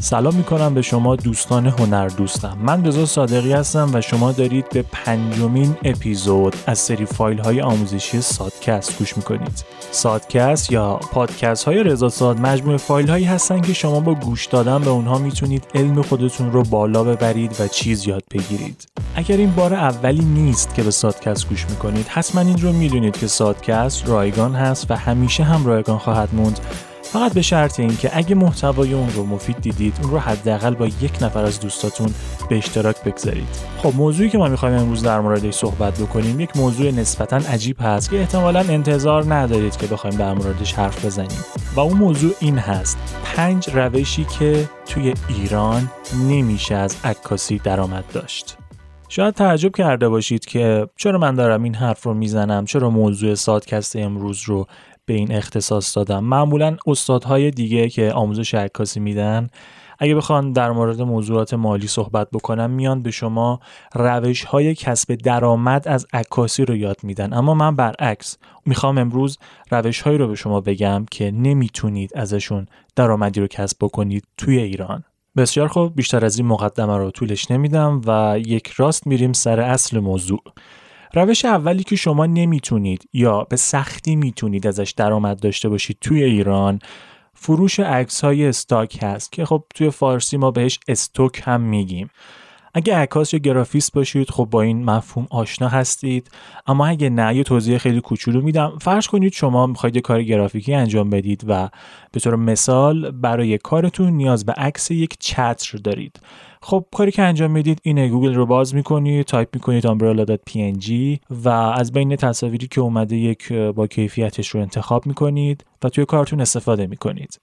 سلام می‌کنم به شما دوستان هنر دوستم. من رضا صادقی هستم و شما دارید به پنجمین اپیزود از سری فایل های آموزشی سادکست گوش می‌کنید. سادکست یا پادکست های رضا ساد مجموعه فایل هایی هستن که شما با گوش دادن به اونها می‌تونید علم خودتون رو بالا ببرید و چیز یاد بگیرید. اگر این بار اولی نیست که به سادکست گوش می‌کنید حتما این رو می‌دونید که سادکست رایگان هست و همیشه هم رایگان خواهد موند. فقط به شرط اینکه اگه محتوای اون رو مفید دیدید اون رو حداقل با یک نفر از دوستاتون به اشتراک بگذارید. خب موضوعی که ما می‌خوایم امروز در موردش صحبت بکنیم یک موضوع نسبتا عجیب هست که احتمالا انتظار ندارید که بخوایم در موردش حرف بزنیم. و اون موضوع این هست پنج روشی که توی ایران نمیشه از عکاسی درآمد داشت. شاید تعجب کرده باشید که چرا من دارم این حرف رو می‌زنم چرا موضوع سادکست امروز رو به این اختصاص دادم. معمولا استادهای دیگه که آموزش عکاسی میدن اگه بخوان در مورد موضوعات مالی صحبت بکنم میان به شما روش های کسب درآمد از عکاسی رو یاد میدن. اما من برعکس می‌خوام امروز روش هایی رو به شما بگم که نمی‌تونید ازشون درآمدی رو کسب بکنید توی ایران. بسیار خوب بیشتر از این مقدمه رو طولش نمیدم و یک راست میریم سر اصل موضوع. روش اولی که شما نمی‌تونید یا به سختی می‌تونید ازش درآمد داشته باشید توی ایران فروش عکس های استاک هست که خب توی فارسی ما بهش استوک هم میگیم. اگه عکاس یا گرافیست باشید خب با این مفهوم آشنا هستید. اما اگه نه یه توضیح خیلی کوچولو میدم. فرض کنید شما می‌خواید یه کار گرافیکی انجام بدید و به طور مثال برای کارتون نیاز به عکس یک چتر دارید. خب کاری که انجام می‌دید اینه. گوگل رو باز می‌کنید تایپ می‌کنید umbrella.png و از بین تصاویری که اومده یک با کیفیتش رو انتخاب می‌کنید و توی کارتون استفاده می‌کنید.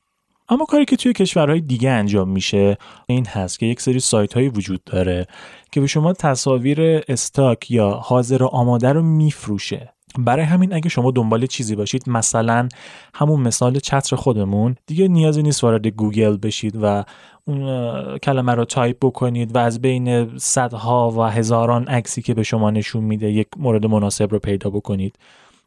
اما کاری که توی کشورهای دیگه انجام میشه این هست که یک سری سایت هایی وجود داره که به شما تصاویر stock یا حاضر و آماده رو میفروشه. برای همین اگه شما دنبال چیزی باشید مثلا همون مثال چتر خودمون دیگه نیازی نیست وارد گوگل بشید و اون کلمه رو تایپ بکنید و از بین صدها و هزاران عکسی که به شما نشون میده یک مورد مناسب رو پیدا بکنید.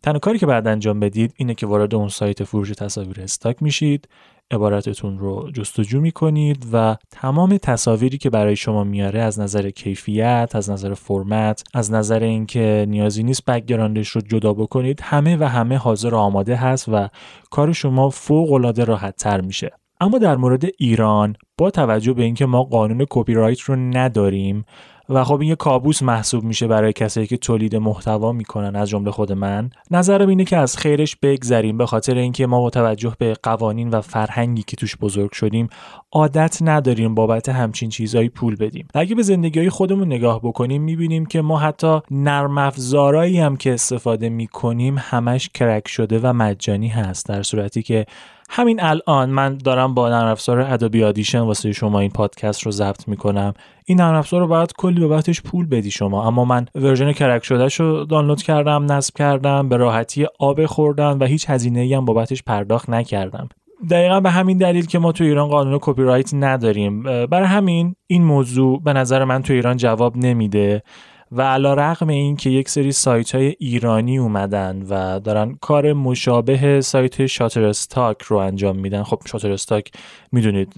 تنها کاری که بعد انجام بدید اینه که وارد اون سایت فروش تصاویر stock میشید. عبارتتون رو جستجو می‌کنید و تمام تصاویری که برای شما میاره از نظر کیفیت از نظر فرمت از نظر اینکه نیازی نیست background ش رو جدا بکنید همه و همه حاضر و آماده هست و کار شما فوق العاده راحت تر میشه. اما در مورد ایران با توجه به اینکه ما قانون کپی رایت رو نداریم و خب این یه کابوس محسوب میشه برای کسایی که تولید محتوا می‌کنن از جمله خود من. نظرم اینه که از خیرش بگذریم به خاطر اینکه ما با توجه به قوانین و فرهنگی که توش بزرگ شدیم عادت نداریم بابت همچین چیزهایی پول بدیم. اگه به زندگی خودمون نگاه بکنیم می‌بینیم که ما حتی نرم هم که استفاده می‌کنیم همش کرک شده و مجانی هست در صورتی که همین الان من دارم با نرم افزار Adobe Audition واسه شما این پادکست رو ضبط می‌کنم. این نرم افزار رو باید کلی بابتش پول بدی شما. اما من version crack شده رو دانلود کردم نصب کردم به راحتی آب خوردن و هیچ هزینه ای هم بابتش پرداخت نکردم. دقیقا به همین دلیل که ما تو ایران قانون کپی رایت نداریم. برای همین این موضوع به نظر من تو ایران جواب نمیده. و علی‌رغم این که یک سری سایت های ایرانی اومدن و دارن کار مشابه سایت Shutterstock رو انجام میدن. خب Shutterstock می‌دونید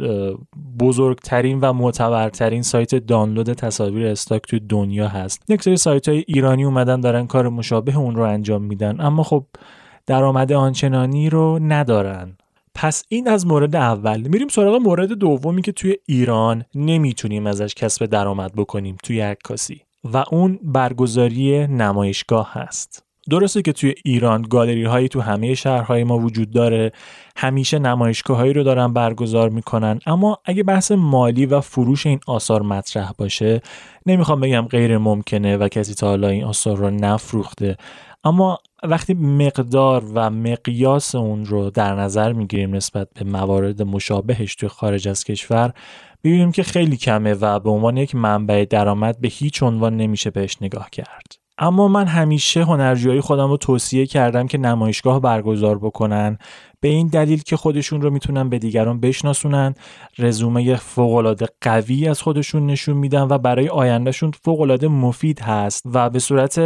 بزرگترین و معتبرترین سایت دانلود تصاویر استاک توی دنیا هست. یک سری سایت های ایرانی اومدن دارن کار مشابه اون رو انجام میدن. اما خب درآمد آنچنانی رو ندارن. پس این از مورد اول. میریم سراغ مورد دومی که توی ایران نمی‌تونیم ازش کسب درآمد بکنیم توی عکاسی. و اون برگزاری نمایشگاه هست. درسته که توی ایران گالری هایی تو همه شهرهای ما وجود داره. همیشه نمایشگاه هایی رو دارن برگزار می‌کنن. اما اگه بحث مالی و فروش این آثار مطرح باشه نمی‌خوام بگم غیر ممکنه و کسی تا حالا این آثار رو نفروخته. اما وقتی مقدار و مقیاس اون رو در نظر می‌گیریم نسبت به موارد مشابهش توی خارج از کشور ببینیم که خیلی کمه و به عنوان یک منبع درآمد به هیچ عنوان نمیشه بهش نگاه کرد. اما من همیشه هنرجویی خودم رو توصیه کردم که نمایشگاه برگزار بکنن به این دلیل که خودشون رو می‌تونن به دیگران بشناسونن رزومه فوقالعاده قوی از خودشون نشون میدن و برای آیندهشون فوقالعاده مفید هست و به صورت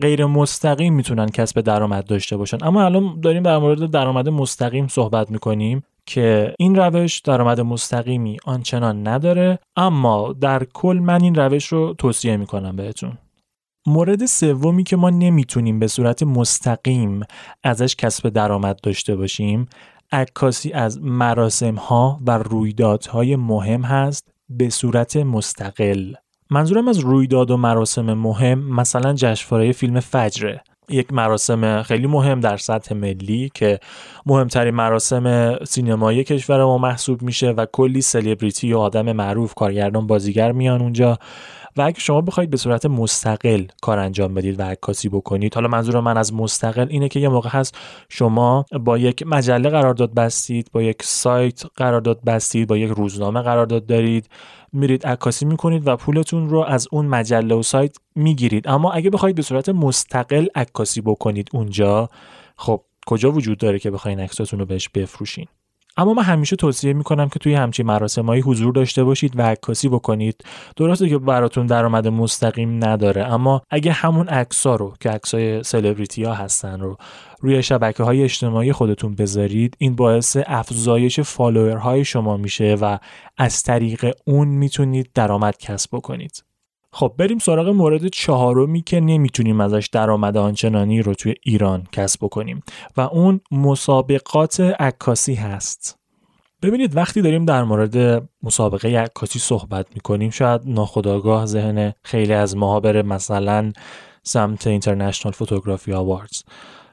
غیر مستقیم می‌تونن کسب درآمد داشته باشن. اما الان داریم در مورد درآمد مستقیم صحبت می‌کنیم. که این روش درآمد مستقیمی آنچنان نداره اما در کل من این روش رو توصیه می‌کنم بهتون. مورد سومی که ما نمی‌تونیم به صورت مستقیم ازش کسب درآمد داشته باشیم عکاسی از مراسم ها و رویدادهای مهم هست به صورت مستقل. منظورم از رویداد و مراسم مهم مثلا جشنواره فیلم فجره. یک مراسم خیلی مهم در سطح ملی که مهمترین مراسم سینمایی کشور ما محسوب میشه و کلی سلبریتی و آدم معروف کارگردان بازیگر میان اونجا. و اگه شما بخواید به صورت مستقل کار انجام بدید و عکاسی بکنید حالا منظور من از مستقل اینه که یه موقع هست شما با یک مجله قرارداد بستید با یک سایت قرارداد بستید با یک روزنامه قرارداد دارید. میرید عکاسی می‌کنید و پولتون رو از اون مجله و سایت می‌گیرید. اما اگه بخواید به صورت مستقل عکاسی بکنید اونجا خب کجا وجود داره که بخواین عکساتون رو بهش بفروشین؟ اما من همیشه توصیه می‌کنم که توی همچین مراسمایی حضور داشته باشید و عکاسی بکنید. درسته که براتون درآمد مستقیم نداره اما اگه همون عکسا رو که عکسای سلبریتی ها هستن رو روی شبکه های اجتماعی خودتون بذارید این باعث افزایش فالوورهای شما میشه و از طریق اون می‌تونید درآمد کسب بکنید. خب بریم سراغ مورد چهارمی که نمی‌تونیم ازش درآمد آنچنانی رو توی ایران کسب بکنیم و اون مسابقات عکاسی هست. ببینید وقتی داریم در مورد مسابقه عکاسی صحبت می‌کنیم شاید ناخداگاه ذهن خیلی از ماها بره مثلا سمت اینترنشنال فوتوگرافی آواردز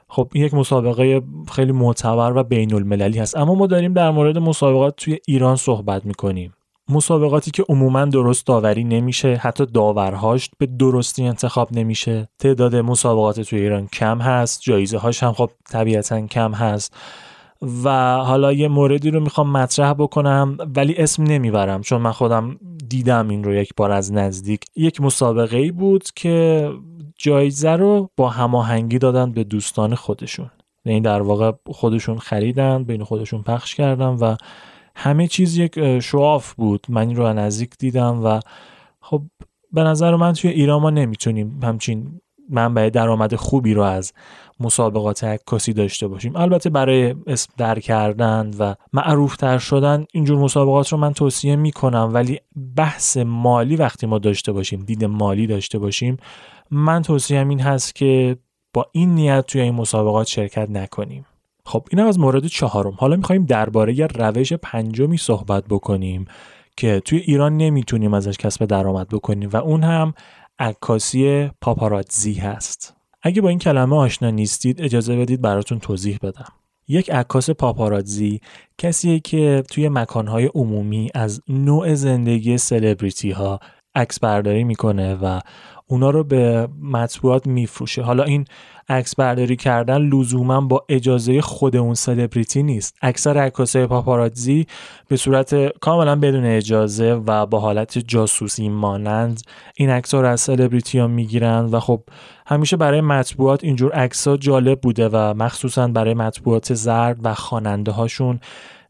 خب این یک مسابقه خیلی معتبر و بین المللی هست. اما ما داریم در مورد مسابقات توی ایران صحبت می‌کنیم. مسابقاتی که عموما درست داوری نمیشه حتی داورهاش به درستی انتخاب نمیشه. تعداد مسابقات توی ایران کم هست جایزه هاش هم خب طبیعتا کم هست. و حالا یه موردی رو می‌خوام مطرح بکنم ولی اسم نمی‌برم چون من خودم دیدم این رو یک بار از نزدیک. یک مسابقه ای بود که جایزه رو با هماهنگی دادن به دوستان خودشون. یعنی در واقع خودشون خریدن بین خودشون پخش کردن و همه چیز یک شواف بود. من این رو نزدیک دیدم و خب به نظر من توی ایران ما نمی‌تونیم همچین منبع درآمد خوبی رو از مسابقات عکاسی داشته باشیم. البته برای اسم در کردن و معروفتر شدن اینجور مسابقات رو من توصیه می‌کنم ولی بحث مالی وقتی ما داشته باشیم دید مالی داشته باشیم من توصیهم این هست که با این نیت توی این مسابقات شرکت نکنیم. خب این از مورد چهارم. حالا می‌خوایم درباره روش پنجمی صحبت بکنیم که توی ایران نمی‌تونیم ازش کسب درآمد بکنیم و اون هم عکاسی پاپاراتزی هست. اگه با این کلمه آشنا نیستید اجازه بدید براتون توضیح بدم. یک عکاس پاپاراتزی کسیه که توی مکانهای عمومی از نوع زندگی سلبریتی ها عکس برداری می‌کنه و اونا رو به مطبوعات میفروشه. حالا این عکس برداری کردن لزوما با اجازه خود اون سلبریتی نیست. اکثر عکاسای پاپاراتزی به صورت کاملا بدون اجازه و با حالت جاسوسی مانند این عکس رو از سلبریتی ها می‌گیرن و خب همیشه برای مطبوعات اینجور عکس ها جالب بوده و مخصوصا برای مطبوعات زرد و خواننده هاشون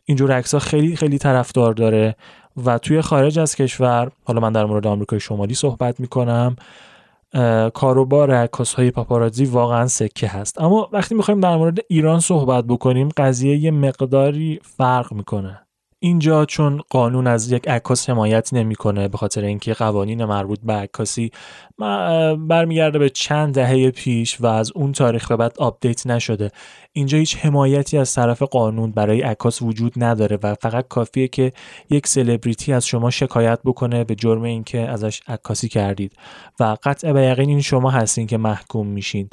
اینجور عکس ها خیلی خیلی طرفدار داره. و توی خارج از کشور حالا من در مورد آمریکای شمالی صحبت می‌کنم کاروبار عکاس های پاپارازی واقعا سکه هست. اما وقتی می‌خوایم در مورد ایران صحبت بکنیم قضیه یه مقداری فرق می‌کنه. اینجا چون قانون از یک عکاس حمایت نمی‌کنه به خاطر اینکه قوانین مربوط به عکاسی برمیگرده به چند دهه پیش و از اون تاریخ به بعد آپدیت نشده. اینجا هیچ حمایتی از طرف قانون برای عکاس وجود نداره و فقط کافیه که یک سلبریتی از شما شکایت بکنه به جرم اینکه ازش عکاسی کردید. و قطع به یقین این شما هستین که محکوم میشین.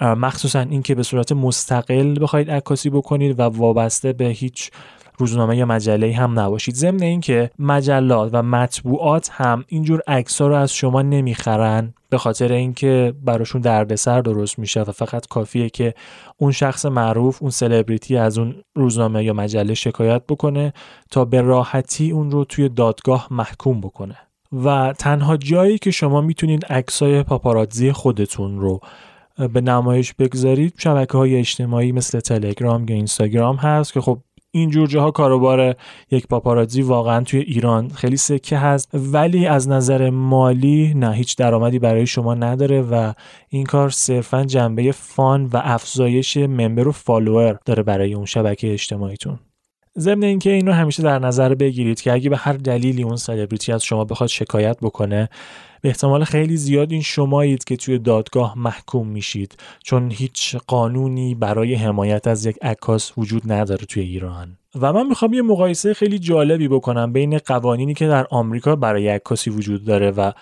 مخصوصا اینکه به صورت مستقل بخواید عکاسی بکنید و وابسته به هیچ روزنامه یا مجله هم نباشید. ضمن اینکه مجلات و مطبوعات هم اینجور عکس‌ها رو از شما نمی‌خرن به خاطر اینکه براشون دردسر درست میشه و فقط کافیه که اون شخص معروف اون سلبریتی از اون روزنامه یا مجله شکایت بکنه تا به راحتی اون رو توی دادگاه محکوم بکنه. و تنها جایی که شما می‌تونید عکسای پاپاراتزی خودتون رو به نمایش بگذارید شبکه های اجتماعی مثل تلگرام یا اینستاگرام هست که خب این جور جاها کاروبار یک پاپاراتزی واقعا توی ایران خیلی سکه هست. ولی از نظر مالی نه هیچ درآمدی برای شما نداره و این کار صرفا جنبه فان و افزایش ممبر و فالوور داره برای اون شبکه اجتماعیتون. ضمن اینکه اینو همیشه در نظر بگیرید که اگه به هر دلیلی اون سلبریتی از شما بخواد شکایت بکنه به احتمال خیلی زیاد این شمایید که توی دادگاه محکوم میشید چون هیچ قانونی برای حمایت از یک عکاس وجود نداره توی ایران. و من می‌خوام یه مقایسه خیلی جالبی بکنم بین قوانینی که در آمریکا برای عکاسی وجود داره و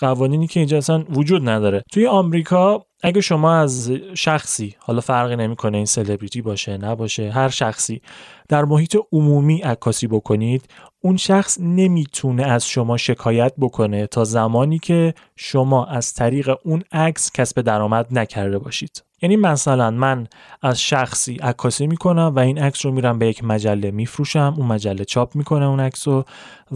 قوانینی که اینجا اصلا وجود نداره. توی آمریکا اگه شما از شخصی حالا فرقی نمی‌کنه این سلبریتی باشه نباشه هر شخصی در محیط عمومی عکاسی بکنید اون شخص نمی‌تونه از شما شکایت بکنه تا زمانی که شما از طریق اون عکس کسب درآمد نکرده باشید. یعنی مثلا من از شخصی عکاسی می‌کنم و این عکس رو میرم به یک مجله میفروشم اون مجله چاپ می‌کنه اون عکس رو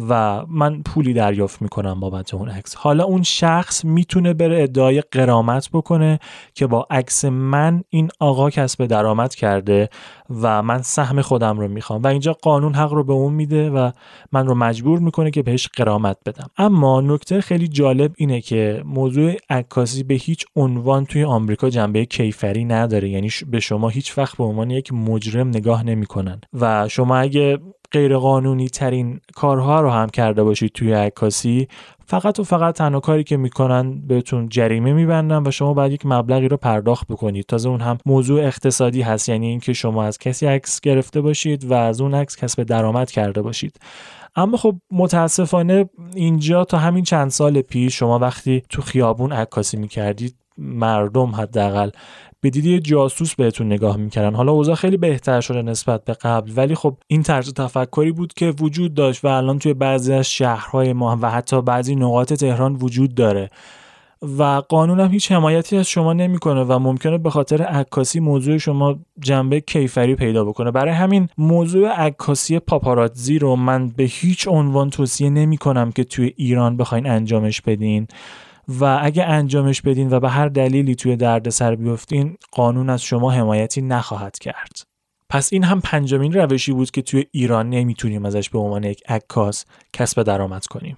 و من پولی دریافت می‌کنم بابت اون عکس. حالا اون شخص می‌تونه بره ادعای قرامت بکنه که با عکس من این آقا کسب درآمد کرده و من سهم خودم رو می‌خوام. و اینجا قانون حق رو به اون میده و من رو مجبور می‌کنه که بهش قرامت بدم. اما نکته خیلی جالب اینه که موضوع عکاسی به هیچ عنوان توی آمریکا جنبه کیفری نداره. یعنی به شما هیچ وقت به عنوان یک مجرم نگاه نمی‌کنن. و شما اگه غیرقانونی ترین کارها رو هم کرده باشید توی عکاسی فقط و فقط تنها کاری که می‌کنن بهتون جریمه میبندن و شما باید یک مبلغی رو پرداخت بکنید. تازه اون هم موضوع اقتصادی هست یعنی اینکه شما از کسی عکس گرفته باشید و از اون عکس کسب درآمد کرده باشید. اما خب متاسفانه اینجا تا همین چند سال پیش شما وقتی تو خیابون عکاسی می‌کردید مردم حداقل به دیدی جاسوس بهتون نگاه می‌کردن. حالا اوضاع خیلی بهتر شده نسبت به قبل ولی خب این طرز تفکری بود که وجود داشت و الان توی بعضی از شهرهای ما و حتی بعضی نقاط تهران وجود داره. و قانون هم هیچ حمایتی از شما نمی‌کنه و ممکنه به خاطر عکاسی موضوع شما جنبه کیفری پیدا بکنه. برای همین موضوع عکاسی پاپاراتزی رو من به هیچ عنوان توصیه نمی کنم که توی ایران بخواین انجامش بدین. و اگه انجامش بدین و به هر دلیلی توی دردسر بیفتین قانون از شما حمایتی نخواهد کرد. پس این هم پنجمین روشی بود که توی ایران نمی‌تونیم ازش به عنوان یک عکاس کسب درآمد کنیم.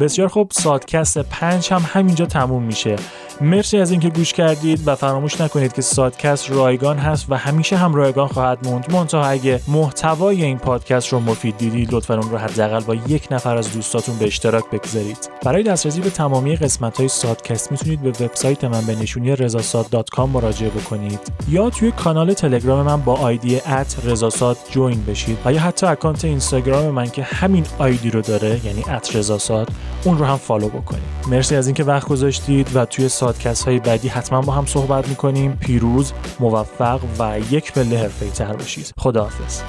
بسیار خوب. سادکست پنج هم همینجا تموم میشه. مرسی از اینکه گوش کردید و فراموش نکنید که سادکست رایگان هست و همیشه هم رایگان خواهد موند. منتها اگه محتوای این پادکست رو مفید دیدید لطفا اون رو حداقل با یک نفر از دوستاتون به اشتراک بگذارید. برای دسترسی به تمامی قسمت های سادکست می‌تونید به وبسایت من به نشونی رزاساد.com مراجعه بکنید. یا توی کانال تلگرام من با آیدی رزاساد join بشید. و یا حتی account اینستاگرام من که همین ID رو داره یعنی رزاساد اون رو هم follow بکنید مرسی از اینکه وقت گذاشتید و توی صادکست های بعدی حتما با هم صحبت می‌کنیم. پیروز موفق و یک پله حرفه‌ای تر باشید. خداحافظ.